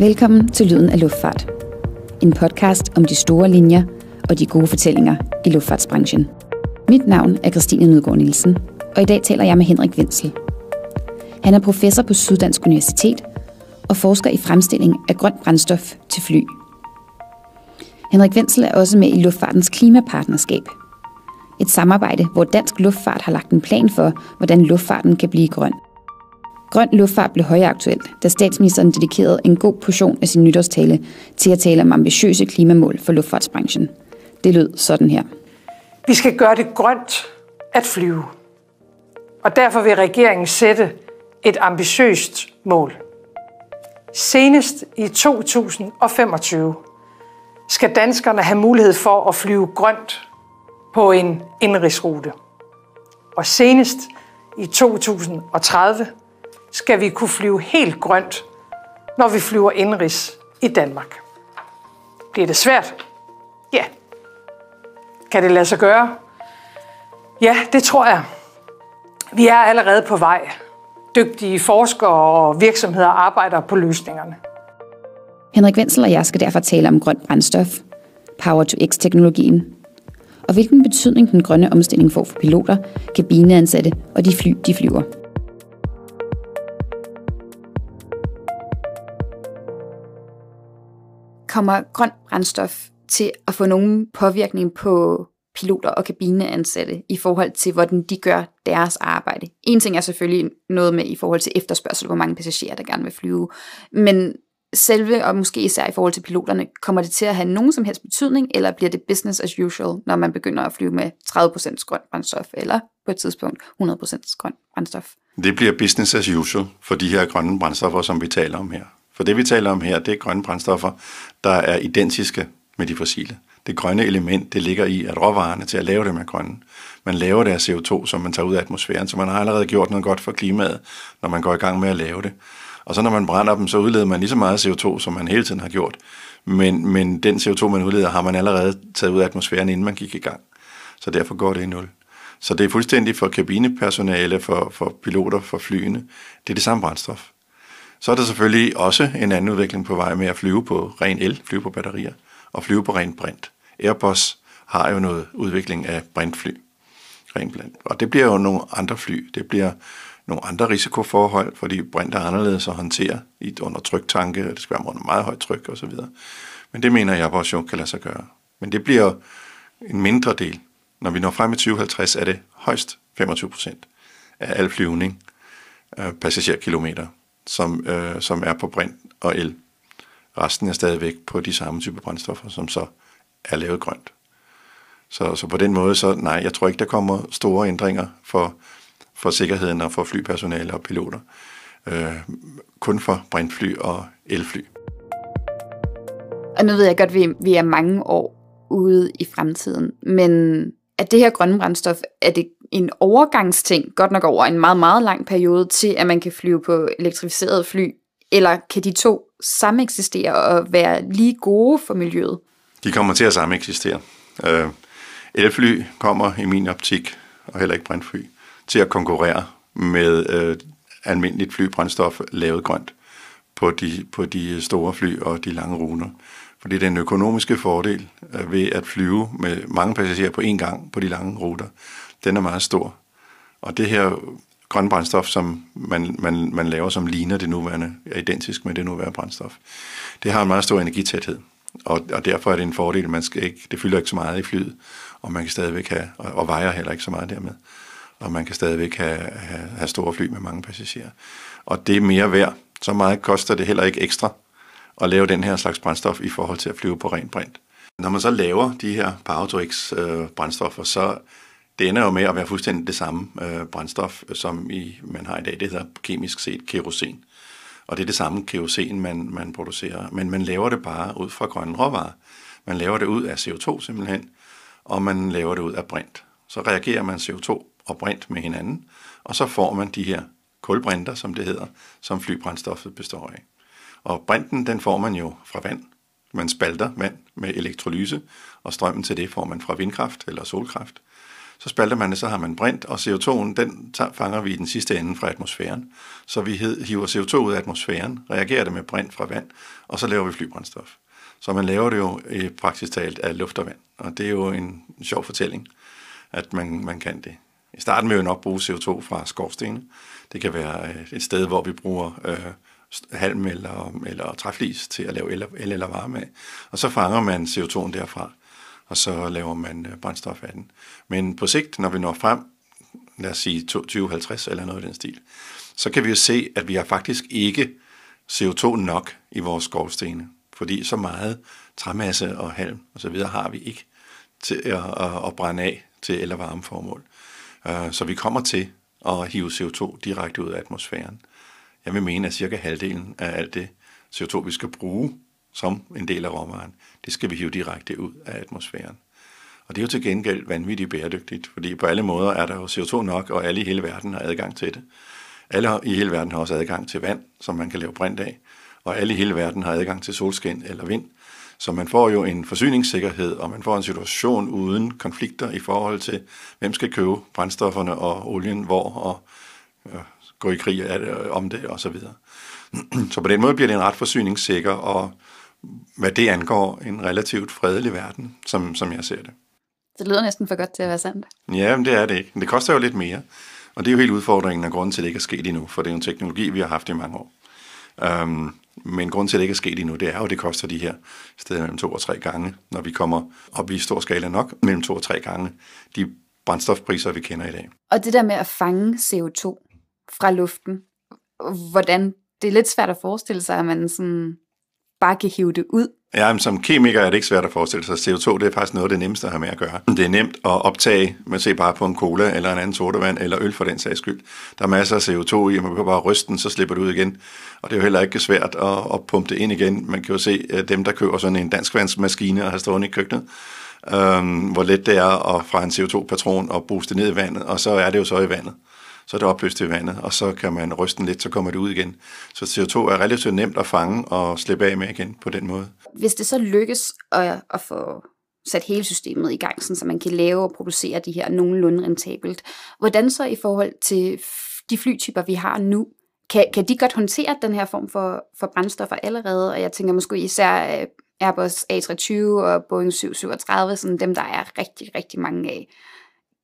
Velkommen til Lyden af Luftfart. En podcast om de store linjer og de gode fortællinger i luftfartsbranchen. Mit navn er Christine Nødgaard Nielsen, og i dag taler jeg med Henrik Wenzel. Han er professor på Syddansk Universitet og forsker i fremstilling af grønt brændstof til fly. Henrik Wenzel er også med i Luftfartens Klimapartnerskab. Et samarbejde, hvor dansk luftfart har lagt en plan for, hvordan luftfarten kan blive grøn. Grøn luftfart blev højaktuelt, da statsministeren dedikerede en god portion af sin nytårstale til at tale om ambitiøse klimamål for luftfartsbranchen. Det lød sådan her. Vi skal gøre det grønt at flyve. Og derfor vil regeringen sætte et ambitiøst mål. Senest i 2025 skal danskerne have mulighed for at flyve grønt på en indrigsrute. Og senest i 2030 skal vi kunne flyve helt grønt, når vi flyver indrigs i Danmark. Bliver det svært? Ja. Kan det lade sig gøre? Ja, det tror jeg. Vi er allerede på vej. Dygtige forskere og virksomheder arbejder på løsningerne. Henrik Wenzel og jeg skal derfor tale om grønt brændstof, Power-to-X-teknologien, og hvilken betydning den grønne omstilling får for piloter, kabineansatte og de fly, de flyver. Kommer grønt brændstof til at få nogen påvirkning på piloter og kabineansatte i forhold til, hvordan de gør deres arbejde. En ting er selvfølgelig noget med i forhold til efterspørgsel, hvor mange passagerer, der gerne vil flyve. Men selve, og måske især i forhold til piloterne, kommer det til at have nogen som helst betydning, eller bliver det business as usual, når man begynder at flyve med 30% grønt brændstof, eller på et tidspunkt 100% grønt brændstof? Det bliver business as usual for de her grønne brændstoffer, som vi taler om her. For det vi taler om her, det er grønne brændstoffer, der er identiske med de fossile. Det grønne element, det ligger i, at råvarerne til at lave dem er grønne. Man laver det af CO2, som man tager ud af atmosfæren, så man har allerede gjort noget godt for klimaet, når man går i gang med at lave det. Og så når man brænder dem, så udleder man lige så meget CO2, som man hele tiden har gjort. Men, men den CO2, man udleder, har man allerede taget ud af atmosfæren, inden man gik i gang. Så derfor går det i nul. Så det er fuldstændig for kabinepersonale, for, for piloter, for flyene. Det er det samme brændstof. Så er der selvfølgelig også en anden udvikling på vej med at flyve på ren el, flyve på batterier og flyve på ren brint. Airbus har jo noget udvikling af brintfly. Ren brint. Og det bliver jo nogle andre fly. Det bliver nogle andre risikoforhold, fordi brint er anderledes at håndtere i under tryktanke, og det skal være under meget højt tryk osv. Men det mener jeg, også jo kan lade sig gøre. Men det bliver en mindre del. Når vi når frem i 2050, er det højst 25 procent af al flyvning, øh, passagerkilometer, som, øh, som er på brint og el. Resten er stadigvæk på de samme typer brændstoffer, som så er lavet grønt. Så, så på den måde, så nej, jeg tror ikke, der kommer store ændringer for, for sikkerheden og for flypersonale og piloter. Øh, kun for brintfly og elfly. Og nu ved jeg godt, at vi, vi er mange år ude i fremtiden, men er det her grønne brændstof, er det en overgangsting, godt nok over en meget, meget lang periode, til at man kan flyve på elektrificerede fly, eller kan de to samme eksistere og være lige gode for miljøet? De kommer til at samme eksistere. Øh, elfly kommer i min optik, og heller ikke brændfly, til at konkurrere med øh, almindeligt flybrændstof lavet grønt på de, på de store fly og de lange ruter. Fordi den økonomiske fordel øh, ved at flyve med mange passagerer på én gang på de lange ruter, den er meget stor. Og det her grønne brændstof, som man, man, man laver, som ligner det nuværende, er identisk med det nuværende brændstof, det har en meget stor energitæthed. Og, og derfor er det en fordel, man skal ikke, det fylder ikke så meget i flyet, og man kan stadigvæk have, og, og vejer heller ikke så meget dermed, og man kan stadigvæk have, have, have store fly med mange passagerer. Og det er mere værd. Så meget koster det heller ikke ekstra at lave den her slags brændstof i forhold til at flyve på rent brint. Når man så laver de her Power-to-X øh, brændstoffer, så det ender jo med at være fuldstændig det samme øh, brændstof, som i, man har i dag. Det hedder kemisk set kerosin. Og det er det samme kerosin, man, man producerer. Men man laver det bare ud fra grønne råvarer. Man laver det ud af CO2 simpelthen, og man laver det ud af brint. Så reagerer man CO2 og brint med hinanden, og så får man de her kulbrinter, som det hedder, som flybrændstoffet består af. Og brinten, den får man jo fra vand. Man spalter vand med elektrolyse, og strømmen til det får man fra vindkraft eller solkraft. Så spalter man det, så har man brint, og CO2'en, den fanger vi i den sidste ende fra atmosfæren. Så vi hiver CO2 ud af atmosfæren, reagerer det med brint fra vand, og så laver vi flybrændstof. Så man laver det jo i praktisk talt af luft og vand, og det er jo en sjov fortælling, at man, man kan det. I starten vil vi jo nok bruge CO2 fra skorstene. Det kan være øh, et sted, hvor vi bruger øh, halm eller, eller træflis til at lave el, el eller varme af. Og så fanger man CO2'en derfra, og så laver man øh, brændstof af den. Men på sigt, når vi når frem, lad os sige 2050 eller noget i den stil, så kan vi jo se, at vi har faktisk ikke CO2 nok i vores skorstene, fordi så meget træmasse og halm og så videre har vi ikke til at, at, at brænde af til el- og varmeformål. Øh, så vi kommer til at hive CO2 direkte ud af atmosfæren. Jeg vil mene, at cirka halvdelen af alt det CO2, vi skal bruge som en del af råvaren, det skal vi hive direkte ud af atmosfæren. Og det er jo til gengæld vanvittigt bæredygtigt, fordi på alle måder er der jo CO2 nok, og alle i hele verden har adgang til det. Alle i hele verden har også adgang til vand, som man kan lave brint af, og alle i hele verden har adgang til solskin eller vind. Så man får jo en forsyningssikkerhed, og man får en situation uden konflikter i forhold til, hvem skal købe brændstofferne og olien hvor, og øh, gå i krig øh, om det og så videre. Så på den måde bliver det en ret forsyningssikker og hvad det angår en relativt fredelig verden, som, som jeg ser det. Det lyder næsten for godt til at være sandt. Ja, men det er det ikke. Men det koster jo lidt mere. Og det er jo helt udfordringen og grunden til, at det ikke er sket endnu, for det er jo en teknologi, vi har haft i mange år. Um, men grunden til, at det ikke er sket endnu, det er jo, at det koster de her steder mellem to og tre gange, når vi kommer op i stor skala nok, mellem to og tre gange de brændstofpriser, vi kender i dag. Og det der med at fange CO2 fra luften, hvordan, det er lidt svært at forestille sig, at man sådan bare kan hive det ud. Ja, men som kemiker er det ikke svært at forestille sig. CO2 det er faktisk noget af det nemmeste at have med at gøre. Det er nemt at optage, man ser bare på en cola eller en anden sodavand eller øl for den sags skyld. Der er masser af CO2 i, og man kan bare ryste den, så slipper det ud igen. Og det er jo heller ikke svært at, at pumpe det ind igen. Man kan jo se at dem, der køber sådan en danskvandsmaskine og har stående i køkkenet, øhm, hvor let det er at fra en CO2-patron og det ned i vandet, og så er det jo så i vandet så er det opløst i vandet, og så kan man ryste den lidt, så kommer det ud igen. Så CO2 er relativt nemt at fange og slippe af med igen på den måde. Hvis det så lykkes at, at få sat hele systemet i gang, så man kan lave og producere de her nogenlunde rentabelt, hvordan så i forhold til de flytyper, vi har nu, kan, kan de godt håndtere den her form for, for brændstoffer allerede? Og jeg tænker måske især øh, Airbus A320 og Boeing 737, sådan dem, der er rigtig, rigtig mange af.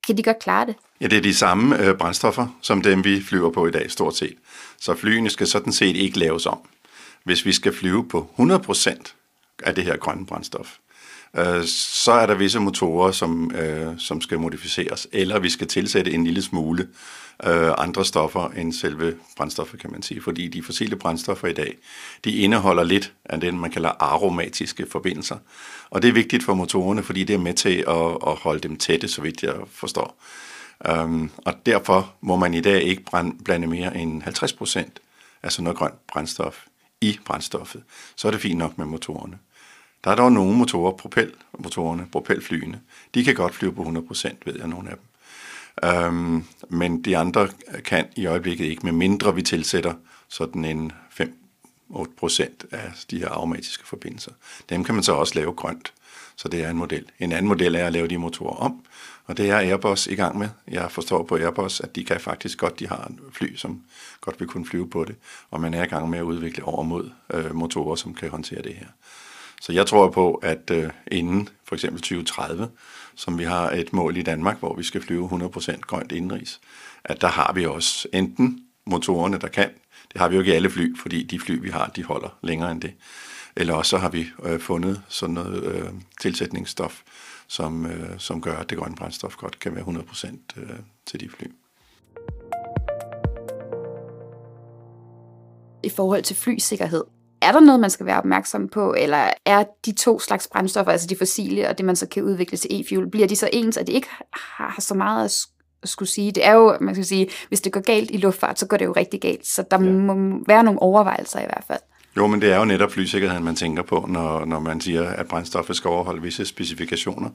Kan de godt klare det? Ja, det er de samme øh, brændstoffer, som dem vi flyver på i dag, stort set. Så flyene skal sådan set ikke laves om. Hvis vi skal flyve på 100% af det her grønne brændstof, øh, så er der visse motorer, som, øh, som skal modificeres, eller vi skal tilsætte en lille smule øh, andre stoffer end selve brændstoffet, kan man sige. Fordi de fossile brændstoffer i dag, de indeholder lidt af den, man kalder aromatiske forbindelser. Og det er vigtigt for motorerne, fordi det er med til at, at holde dem tætte, så vidt jeg forstår. Um, og derfor må man i dag ikke blande mere end 50 procent af sådan noget grønt brændstof i brændstoffet. Så er det fint nok med motorerne. Der er dog nogle motorer, propelmotorerne, propelflyene, de kan godt flyve på 100%, ved jeg, nogle af dem. Øhm, men de andre kan i øjeblikket ikke, med mindre vi tilsætter sådan en 5-8% af de her aromatiske forbindelser. Dem kan man så også lave grønt, så det er en model. En anden model er at lave de motorer om, og det er Airbus i gang med. Jeg forstår på Airbus, at de kan faktisk godt, de har en fly, som godt vil kunne flyve på det, og man er i gang med at udvikle over mod øh, motorer, som kan håndtere det her. Så jeg tror på, at øh, inden for eksempel 2030, som vi har et mål i Danmark, hvor vi skal flyve 100% grønt indenrigs, at der har vi også enten motorerne, der kan. Det har vi jo ikke i alle fly, fordi de fly, vi har, de holder længere end det. Eller også så har vi øh, fundet sådan noget øh, tilsætningsstof, som, øh, som gør, at det grønne brændstof godt kan være 100% øh, til de fly. I forhold til flysikkerhed, er der noget, man skal være opmærksom på, eller er de to slags brændstoffer, altså de fossile og det, man så kan udvikle til e-fuel, bliver de så ens, at det ikke har så meget at skulle sige? Det er jo, man skal sige, hvis det går galt i luftfart, så går det jo rigtig galt, så der ja. må være nogle overvejelser i hvert fald. Jo, men det er jo netop flysikkerheden, man tænker på, når, når man siger, at brændstoffet skal overholde visse specifikationer.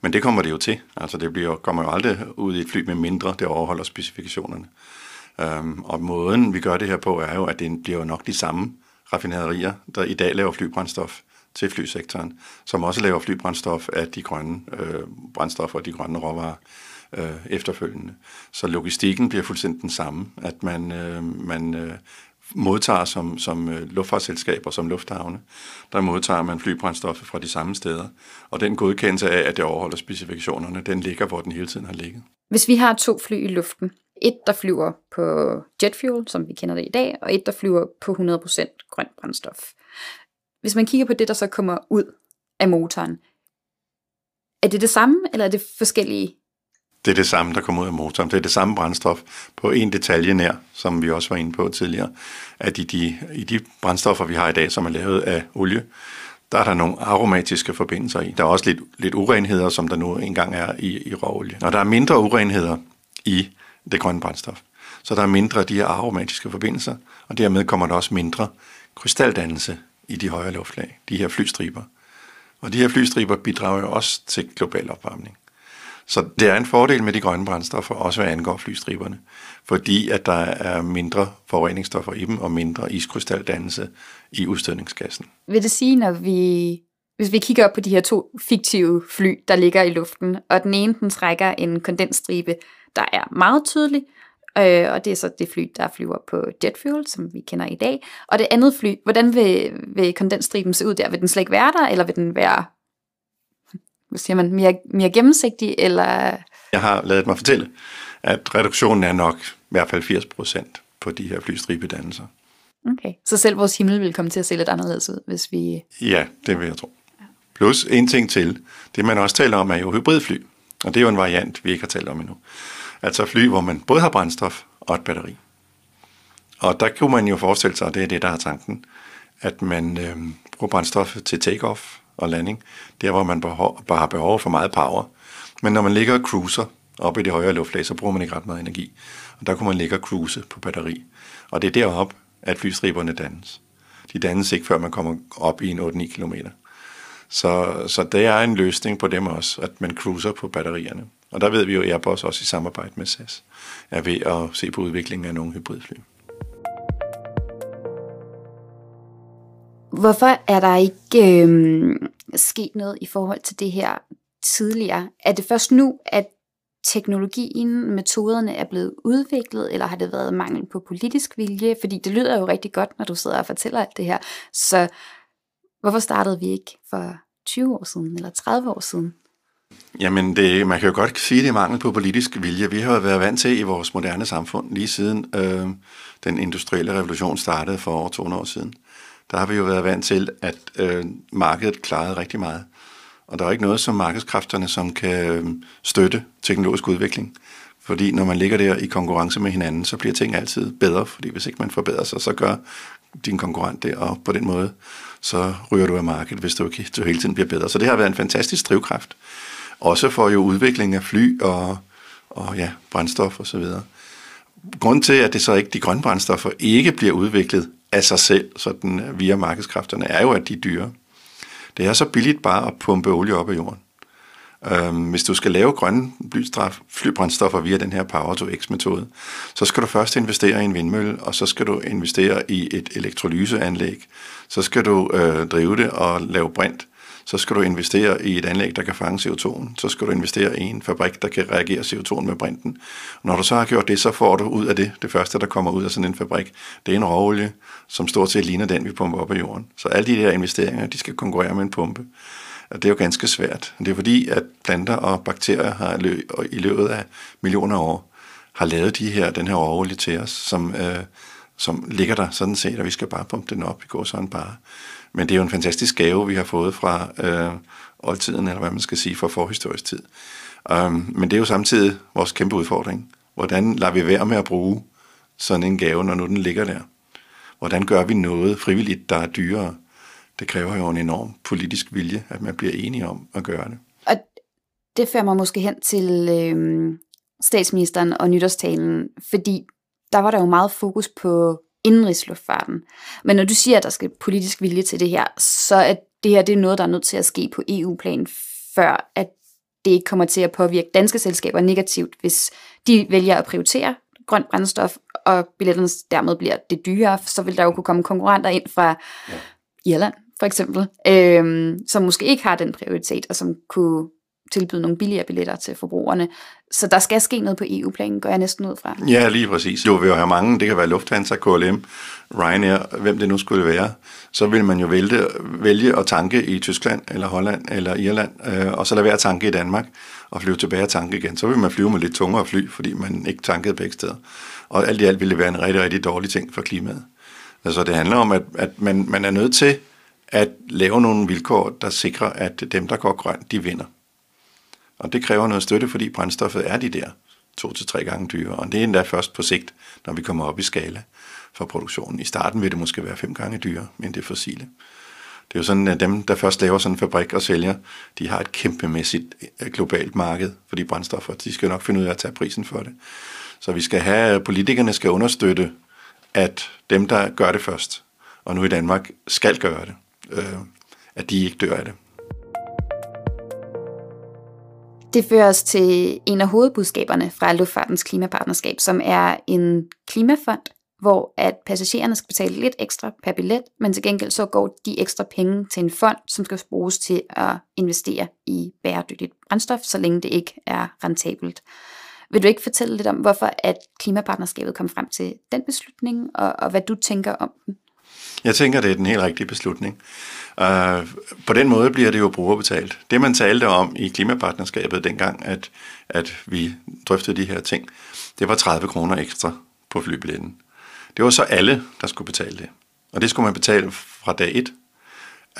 Men det kommer det jo til. Altså det bliver, kommer jo aldrig ud i et fly med mindre, det overholder specifikationerne. Øhm, og måden, vi gør det her på, er jo, at det bliver jo nok de samme raffinaderier, der i dag laver flybrændstof til flysektoren, som også laver flybrændstof af de grønne øh, brændstoffer og de grønne råvarer. øh, efterfølgende. Så logistikken bliver fuldstændig den samme, at man, øh, man øh, modtager som, som øh, luftfartsselskaber, som lufthavne, der modtager man flybrændstoffer fra de samme steder. Og den godkendelse af, at det overholder specifikationerne, den ligger, hvor den hele tiden har ligget. Hvis vi har to fly i luften, et der flyver på jetfuel, som vi kender det i dag, og et der flyver på 100% grønt brændstof. Hvis man kigger på det, der så kommer ud af motoren, er det det samme, eller er det forskellige det er det samme, der kommer ud af motoren. Det er det samme brændstof på en detalje nær, som vi også var inde på tidligere, at i de, i de brændstoffer, vi har i dag, som er lavet af olie, der er der nogle aromatiske forbindelser i. Der er også lidt, lidt urenheder, som der nu engang er i, i råolie. Og der er mindre urenheder i det grønne brændstof. Så der er mindre af de her aromatiske forbindelser, og dermed kommer der også mindre krystaldannelse i de højere luftlag, de her flystriber. Og de her flystriber bidrager jo også til global opvarmning. Så det er en fordel med de grønne brændstoffer, også hvad angår flystriberne, fordi at der er mindre forureningsstoffer i dem og mindre iskrystaldannelse i udstødningsgassen. Vil det sige, når vi, hvis vi kigger op på de her to fiktive fly, der ligger i luften, og den ene den trækker en kondensstribe, der er meget tydelig, øh, og det er så det fly, der flyver på jetfuel, som vi kender i dag. Og det andet fly, hvordan vil, vil kondensstriben se ud der? Vil den slet ikke være der, eller vil den være hvad siger man, mere, mere gennemsigtig, eller... Jeg har lavet mig fortælle, at reduktionen er nok i hvert fald 80 procent på de her flystribedannelser. Okay, så selv vores himmel vil komme til at se lidt anderledes ud, hvis vi... Ja, det vil jeg tro. Plus en ting til, det man også taler om er jo hybridfly, og det er jo en variant, vi ikke har talt om endnu. Altså fly, hvor man både har brændstof og et batteri. Og der kunne man jo forestille sig, og det er det, der er tanken, at man øh, bruger brændstoffet til takeoff og landing, der hvor man bare har behov for meget power. Men når man ligger og cruiser oppe i det højere luftlag, så bruger man ikke ret meget energi. Og der kunne man ligge og cruise på batteri. Og det er derop, at flystriberne dannes. De dannes ikke, før man kommer op i en 8-9 km. Så, så det er en løsning på dem også, at man cruiser på batterierne. Og der ved vi jo, at Airbus også i samarbejde med SAS er ved at se på udviklingen af nogle hybridfly. Hvorfor er der ikke øh, sket noget i forhold til det her tidligere? Er det først nu, at teknologien, metoderne er blevet udviklet, eller har det været mangel på politisk vilje? Fordi det lyder jo rigtig godt, når du sidder og fortæller alt det her. Så hvorfor startede vi ikke for 20 år siden, eller 30 år siden? Jamen, det, man kan jo godt sige, at det er mangel på politisk vilje. Vi har jo været vant til i vores moderne samfund, lige siden øh, den industrielle revolution startede for over 200 år siden der har vi jo været vant til, at øh, markedet klarede rigtig meget. Og der er ikke noget som markedskræfterne, som kan øh, støtte teknologisk udvikling. Fordi når man ligger der i konkurrence med hinanden, så bliver ting altid bedre, fordi hvis ikke man forbedrer sig, så gør din konkurrent det, og på den måde, så ryger du af markedet, hvis du, ikke, du hele tiden bliver bedre. Så det har været en fantastisk drivkraft. Også for jo udvikling af fly og, og ja, brændstof og så videre. Grunden til, at det så ikke de grønne brændstoffer ikke bliver udviklet af sig selv, sådan øh, via markedskræfterne, er jo, at de er dyre. Det er så billigt bare at pumpe olie op af jorden. Øhm, hvis du skal lave grønne flybrændstoffer via den her Power-to-X-metode, så skal du først investere i en vindmølle, og så skal du investere i et elektrolyseanlæg. Så skal du øh, drive det og lave brint så skal du investere i et anlæg, der kan fange CO2'en. Så skal du investere i en fabrik, der kan reagere CO2'en med brinten. Når du så har gjort det, så får du ud af det, det første, der kommer ud af sådan en fabrik, det er en råolie, som stort set ligner den, vi pumper op af jorden. Så alle de der investeringer, de skal konkurrere med en pumpe. Og det er jo ganske svært. Det er fordi, at planter og bakterier har i løbet af millioner af år har lavet de her, den her råolie til os, som, øh, som ligger der sådan set, og vi skal bare pumpe den op. i går sådan bare. Men det er jo en fantastisk gave, vi har fået fra øh, oldtiden, eller hvad man skal sige, fra forhistorisk tid. Um, men det er jo samtidig vores kæmpe udfordring. Hvordan lader vi være med at bruge sådan en gave, når nu den ligger der? Hvordan gør vi noget frivilligt, der er dyrere? Det kræver jo en enorm politisk vilje, at man bliver enige om at gøre det. Og det fører mig måske hen til øh, statsministeren og nytårstalen, fordi der var der jo meget fokus på indenrigsluftfarten. Men når du siger, at der skal politisk vilje til det her, så er det her det er noget, der er nødt til at ske på EU-plan, før at det ikke kommer til at påvirke danske selskaber negativt, hvis de vælger at prioritere grønt brændstof, og billetterne dermed bliver det dyrere, så vil der jo kunne komme konkurrenter ind fra ja. Irland, for eksempel, øhm, som måske ikke har den prioritet, og som kunne tilbyde nogle billigere billetter til forbrugerne. Så der skal ske noget på EU-planen, går jeg næsten ud fra. Ja, lige præcis. Jo, vi jo have mange, det kan være Lufthansa, KLM, Ryanair, hvem det nu skulle være. Så vil man jo vælge, vælge at tanke i Tyskland, eller Holland, eller Irland, øh, og så lade være at tanke i Danmark, og flyve tilbage og tanke igen. Så vil man flyve med lidt tungere fly, fordi man ikke tankede begge steder. Og alt i alt ville det være en rigtig, rigtig dårlig ting for klimaet. Altså det handler om, at, at man, man er nødt til at lave nogle vilkår, der sikrer, at dem, der går grønt, de vinder. Og det kræver noget støtte, fordi brændstoffet er de der to til tre gange dyrere. Og det er endda først på sigt, når vi kommer op i skala for produktionen. I starten vil det måske være fem gange dyrere end det fossile. Det er jo sådan, at dem, der først laver sådan en fabrik og sælger, de har et kæmpemæssigt øh, globalt marked for de brændstoffer. De skal nok finde ud af at tage prisen for det. Så vi skal have, øh, politikerne skal understøtte, at dem, der gør det først, og nu i Danmark skal gøre det, øh, at de ikke dør af det. Det fører os til en af hovedbudskaberne fra Luftfartens Klimapartnerskab, som er en klimafond, hvor at passagererne skal betale lidt ekstra per billet, men til gengæld så går de ekstra penge til en fond, som skal bruges til at investere i bæredygtigt brændstof, så længe det ikke er rentabelt. Vil du ikke fortælle lidt om, hvorfor at klimapartnerskabet kom frem til den beslutning, og, og hvad du tænker om den? Jeg tænker, det er den helt rigtige beslutning. Øh, på den måde bliver det jo brugerbetalt. Det, man talte om i klimapartnerskabet dengang, at, at vi drøftede de her ting, det var 30 kroner ekstra på flybilletten. Det var så alle, der skulle betale det. Og det skulle man betale fra dag 1.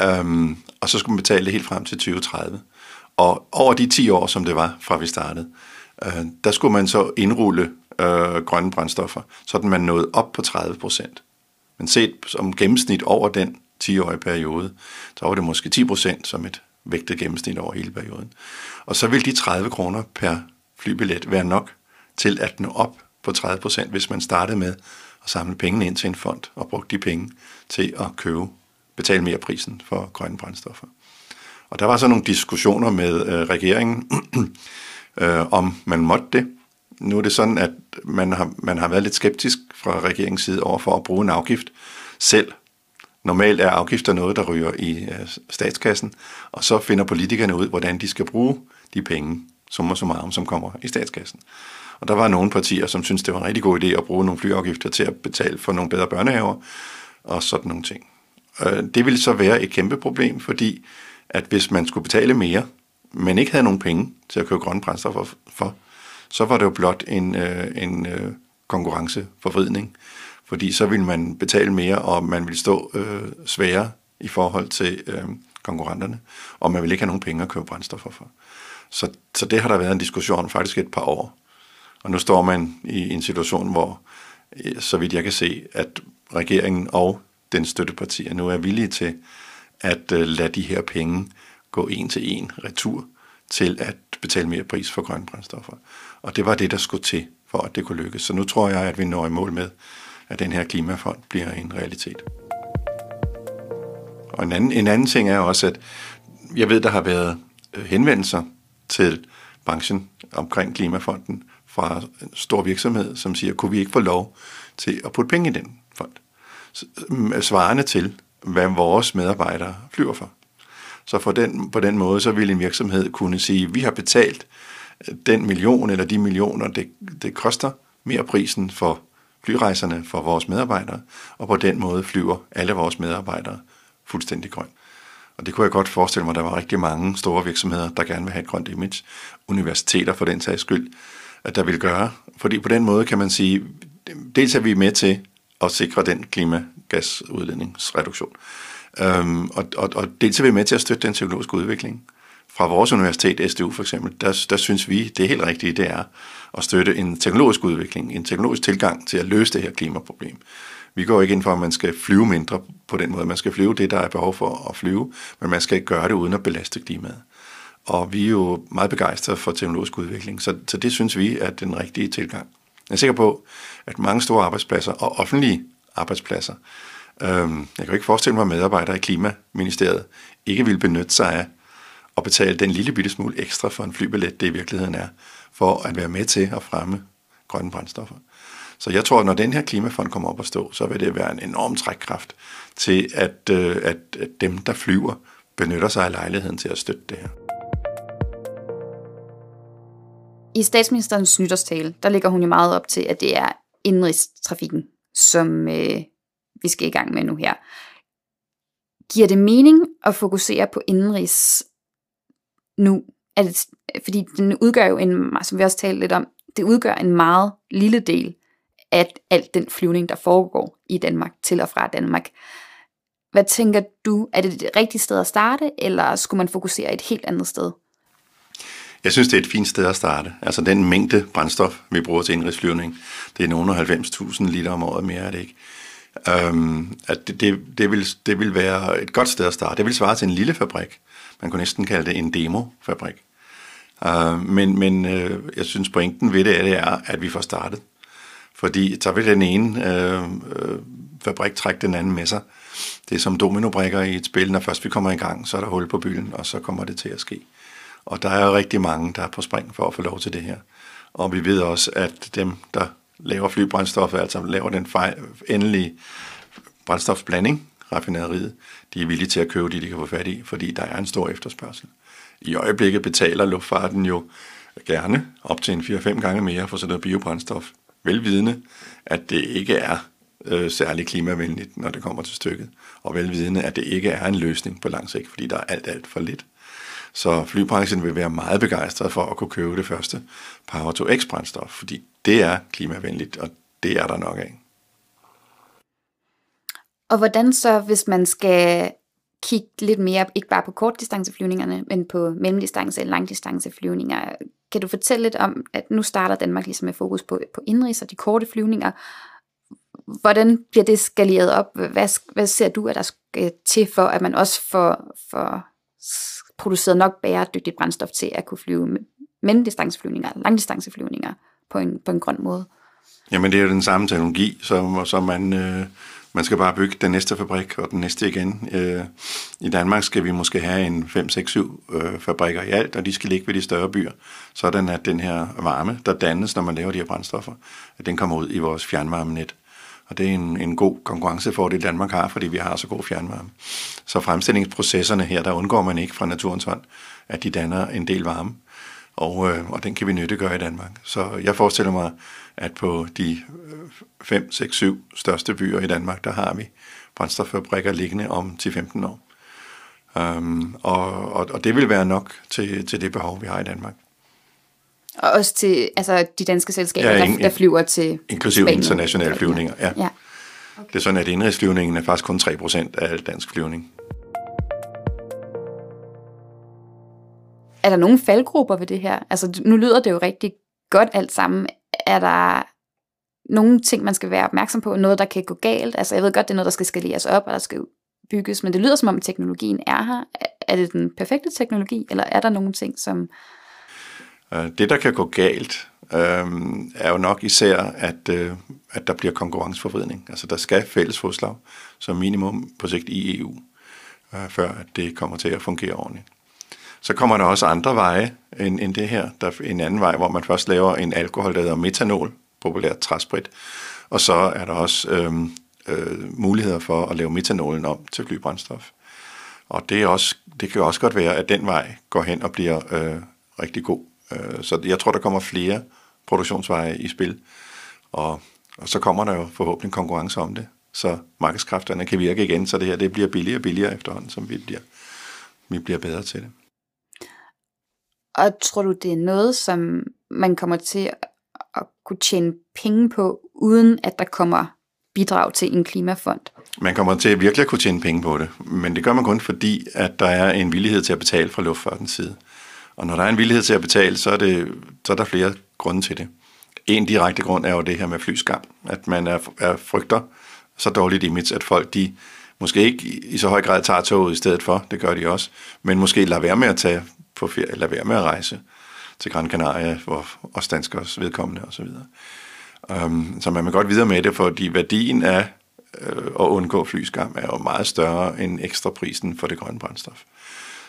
Øhm, og så skulle man betale det helt frem til 2030. Og over de 10 år, som det var, fra vi startede, øh, der skulle man så indrulle øh, grønne brændstoffer, så man nåede op på 30 procent. Men set som gennemsnit over den 10-årig periode, så var det måske 10 procent som et vægtet gennemsnit over hele perioden. Og så vil de 30 kroner per flybillet være nok til at nå op på 30 procent, hvis man startede med at samle pengene ind til en fond og brugte de penge til at købe, betale mere prisen for grønne brændstoffer. Og der var så nogle diskussioner med øh, regeringen, øh, om man måtte det. Nu er det sådan, at man har, man har været lidt skeptisk fra regeringens side over for at bruge en afgift selv. Normalt er afgifter noget, der ryger i øh, statskassen, og så finder politikerne ud, hvordan de skal bruge de penge, som og så meget, som kommer i statskassen. Og der var nogle partier, som syntes, det var en rigtig god idé at bruge nogle flyafgifter til at betale for nogle bedre børnehaver og sådan nogle ting. Øh, det ville så være et kæmpe problem, fordi at hvis man skulle betale mere, men ikke havde nogen penge til at købe grønne brændstoffer for, så var det jo blot en, øh, en øh, konkurrenceforvridning, fordi så vil man betale mere, og man vil stå øh, sværere i forhold til øh, konkurrenterne, og man vil ikke have nogen penge at købe brændstoffer for. Så, så det har der været en diskussion faktisk et par år. Og nu står man i en situation, hvor, øh, så vidt jeg kan se, at regeringen og den støttepartier nu er villige til at øh, lade de her penge gå en til en retur til at betale mere pris for grønne brændstoffer. Og det var det, der skulle til, for at det kunne lykkes. Så nu tror jeg, at vi når i mål med, at den her klimafond bliver en realitet. Og en anden, en anden ting er også, at jeg ved, der har været øh, henvendelser til branchen omkring Klimafonden fra en stor virksomhed, som siger, kunne vi ikke få lov til at putte penge i den fond? Øh, svarende til, hvad vores medarbejdere flyver for. Så for den, på den måde, så vil en virksomhed kunne sige, vi har betalt øh, den million eller de millioner, det, det koster mere prisen for flyrejserne for vores medarbejdere, og på den måde flyver alle vores medarbejdere fuldstændig grønt. Og det kunne jeg godt forestille mig, at der var rigtig mange store virksomheder, der gerne vil have et grønt image. Universiteter for den sags skyld, at der vil gøre. Fordi på den måde kan man sige, dels er vi med til at sikre den klimagasudledningsreduktion. Øhm, og, og, og dels er vi med til at støtte den teknologiske udvikling fra vores universitet, SDU for eksempel, der, der synes vi, det er helt rigtigt, det er at støtte en teknologisk udvikling, en teknologisk tilgang til at løse det her klimaproblem. Vi går ikke ind for, at man skal flyve mindre på den måde. Man skal flyve det, der er behov for at flyve, men man skal ikke gøre det uden at belaste klimaet. Og vi er jo meget begejstrede for teknologisk udvikling, så, så det synes vi er den rigtige tilgang. Jeg er sikker på, at mange store arbejdspladser og offentlige arbejdspladser, øhm, jeg kan ikke forestille mig, at medarbejdere i Klimaministeriet ikke vil benytte sig af at betale den lille bitte smule ekstra for en flybillet, det i virkeligheden er, for at være med til at fremme grønne brændstoffer. Så jeg tror, at når den her klimafond kommer op at stå, så vil det være en enorm trækkraft til, at, øh, at, at dem, der flyver, benytter sig af lejligheden til at støtte det her. I statsministerens nytårstale, der ligger hun jo meget op til, at det er indrigstrafikken, som øh, vi skal i gang med nu her. Giver det mening at fokusere på indrigs nu? Er det, fordi den udgør jo en, som vi også talte lidt om, det udgør en meget lille del af alt den flyvning, der foregår i Danmark, til og fra Danmark. Hvad tænker du, er det det rigtige sted at starte, eller skulle man fokusere et helt andet sted? Jeg synes, det er et fint sted at starte. Altså den mængde brændstof, vi bruger til indrigsflyvning, det er nogen 90.000 liter om året mere, er det ikke? Øhm, at det, det, det, vil, det vil være et godt sted at starte. Det vil svare til en lille fabrik. Man kunne næsten kalde det en demofabrik. Øh, men men øh, jeg synes, pointen ved det er, det er, at vi får startet. Fordi så vil den ene øh, øh, fabrik trække den anden med sig. Det er som dominobrikker i et spil. Når først vi kommer i gang, så er der hul på bylden, og så kommer det til at ske. Og der er jo rigtig mange, der er på spring for at få lov til det her. Og vi ved også, at dem, der laver flybrændstof, altså laver den fejl, endelige brændstofblanding, raffinaderiet, de er villige til at købe det, de kan få fat i, fordi der er en stor efterspørgsel. I øjeblikket betaler luftfarten jo gerne op til en 4-5 gange mere for sådan noget biobrændstof. Velvidende, at det ikke er øh, særlig klimavenligt, når det kommer til stykket. Og velvidende, at det ikke er en løsning på lang sigt, fordi der er alt, alt for lidt. Så flybranchen vil være meget begejstret for at kunne købe det første Power to X brændstof, fordi det er klimavenligt, og det er der nok af. Og hvordan så, hvis man skal kigge lidt mere, ikke bare på kortdistanceflyvningerne, men på mellemdistance- og langdistanceflyvninger. Kan du fortælle lidt om, at nu starter Danmark ligesom med fokus på, på indrigs og de korte flyvninger. Hvordan bliver det skaleret op? Hvad, hvad ser du, at der skal til for, at man også får, får produceret nok bæredygtigt brændstof til at kunne flyve mellemdistanceflyvninger, langdistanceflyvninger på en, på en grøn måde? Jamen det er jo den samme teknologi, som, som man, øh, man skal bare bygge den næste fabrik og den næste igen. Øh, I Danmark skal vi måske have en 5, 6, 7 øh, fabrikker i alt, og de skal ligge ved de større byer, sådan at den her varme, der dannes, når man laver de her brændstoffer, at den kommer ud i vores fjernvarmenet. Og det er en, en god konkurrencefordel, Danmark har, fordi vi har så god fjernvarme. Så fremstillingsprocesserne her, der undgår man ikke fra naturens hånd, at de danner en del varme. Og, øh, og den kan vi nyttegøre i Danmark. Så jeg forestiller mig, at på de 5, 6, 7 største byer i Danmark, der har vi brændstoffabrikker liggende om til 15 år. Um, og, og, og det vil være nok til, til det behov, vi har i Danmark. Og også til altså, de danske selskaber, ja, in, der, der flyver til Inklusive Spanien. internationale flyvninger, ja. ja. Okay. Det er sådan, at indrigsflyvningen er faktisk kun 3% af al dansk flyvning. Er der nogle faldgrupper ved det her? Altså, nu lyder det jo rigtig godt alt sammen. Er der nogle ting, man skal være opmærksom på? Noget, der kan gå galt? Altså, jeg ved godt, det er noget, der skal skaleres op, og der skal bygges, men det lyder som om, teknologien er her. Er det den perfekte teknologi, eller er der nogle ting, som Øh, det, der kan gå galt, øh, er jo nok især, at, øh, at der bliver konkurrenceforvridning. Altså der skal fælles fodslag som minimum på sigt i EU, øh, før at det kommer til at fungere ordentligt. Så kommer der også andre veje end, end det her. Der er en anden vej, hvor man først laver en alkohol, der hedder metanol, populært træsprit, og så er der også øh, øh, muligheder for at lave metanolen om til flybrændstof. Og det, er også, det kan også godt være, at den vej går hen og bliver øh, rigtig god så jeg tror, der kommer flere produktionsveje i spil, og, og så kommer der jo forhåbentlig konkurrence om det, så markedskræfterne kan virke igen, så det her det bliver billigere og billigere efterhånden, som vi bliver, vi bliver bedre til det. Og tror du, det er noget, som man kommer til at kunne tjene penge på, uden at der kommer bidrag til en klimafond? Man kommer til at virkelig at kunne tjene penge på det, men det gør man kun fordi, at der er en villighed til at betale fra luftfartens side. Og når der er en villighed til at betale, så er, det, så er der flere grunde til det. En direkte grund er jo det her med flyskam, at man er, er frygter så dårligt image, at folk de måske ikke i så høj grad tager toget i stedet for, det gør de også, men måske lader være med at tage på ferie, lader være med at rejse til Gran Canaria, hvor os danskers vedkommende osv. Um, øhm, så man kan godt videre med det, fordi værdien af øh, at undgå flyskam er jo meget større end ekstra prisen for det grønne brændstof.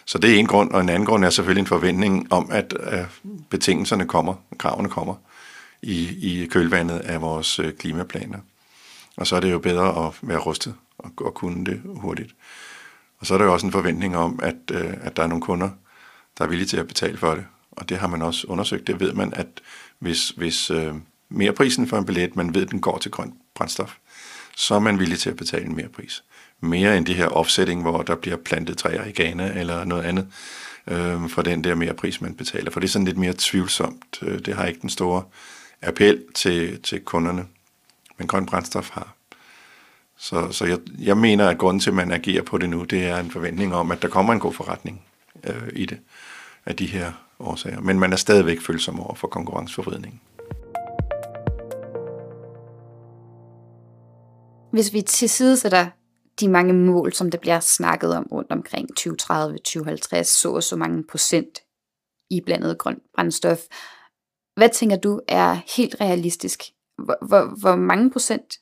Så det er en grund, og en anden grund er selvfølgelig en forventning om, at betingelserne kommer, kravene kommer i, i kølvandet af vores øh, klimaplaner. Og så er det jo bedre at være rustet og, og kunne det hurtigt. Og så er der jo også en forventning om, at, øh, at der er nogle kunder, der er villige til at betale for det. og det har man også undersøgt, det ved man, at hvis, hvis øh, mere prisen for en billet, man ved, at den går til grønt brændstof, så er man villig til at betale en mere pris. Mere end det her offsetting, hvor der bliver plantet træer i Ghana eller noget andet, øh, for den der mere pris, man betaler. For det er sådan lidt mere tvivlsomt. Øh, det har ikke den store appel til, til kunderne, men grøn brændstof har. Så, så jeg, jeg mener, at grunden til, at man agerer på det nu, det er en forventning om, at der kommer en god forretning øh, i det af de her årsager. Men man er stadigvæk følsom over for konkurrenceforvridningen. Hvis vi til side sætter de mange mål, som der bliver snakket om rundt omkring 2030, 2050, så og så mange procent i blandet grønt brændstof. Hvad tænker du er helt realistisk? Hvor, hvor, hvor mange procent,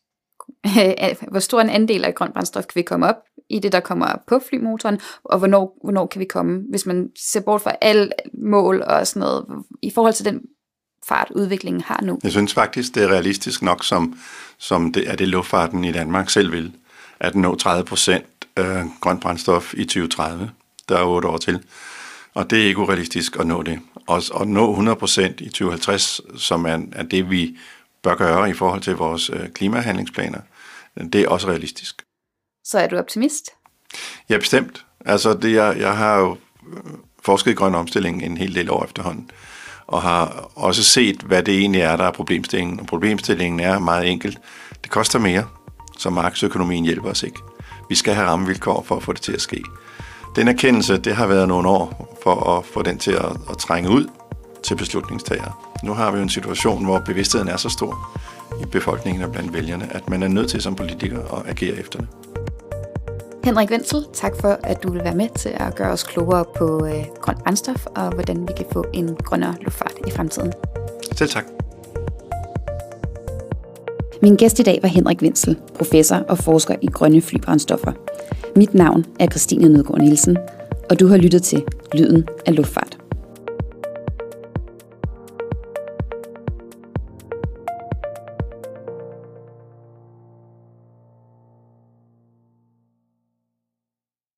hvor stor en andel af grønt brændstof kan vi komme op i det, der kommer på flymotoren, og hvornår, hvornår kan vi komme, hvis man ser bort fra alle mål og sådan noget, i forhold til den fart, udviklingen har nu? Jeg synes faktisk, det er realistisk nok, som, som det er det luftfarten i Danmark selv vil, at nå 30 procent øh, grønt brændstof i 2030. Der er otte år til. Og det er ikke urealistisk at nå det. Og at nå 100 procent i 2050, som er, er det, vi bør gøre i forhold til vores øh, klimahandlingsplaner, det er også realistisk. Så er du optimist? Ja, bestemt. Altså, det, jeg, jeg har jo øh, forsket i grøn omstilling en hel del år efterhånden, og har også set, hvad det egentlig er, der er problemstillingen. Og problemstillingen er meget enkelt. Det koster mere, så markedsøkonomien hjælper os ikke. Vi skal have rammevilkår for at få det til at ske. Den erkendelse, det har været nogle år for at få den til at, at trænge ud til beslutningstagere. Nu har vi jo en situation, hvor bevidstheden er så stor i befolkningen og blandt vælgerne, at man er nødt til som politiker at agere efter det. Henrik Wenzel, tak for, at du vil være med til at gøre os klogere på øh, grøn brændstof og hvordan vi kan få en grønnere luftfart i fremtiden. Selv tak. Min gæst i dag var Henrik Wenzel, professor og forsker i grønne flybrændstoffer. Mit navn er Christine Nødgaard Nielsen, og du har lyttet til Lyden af Luftfart.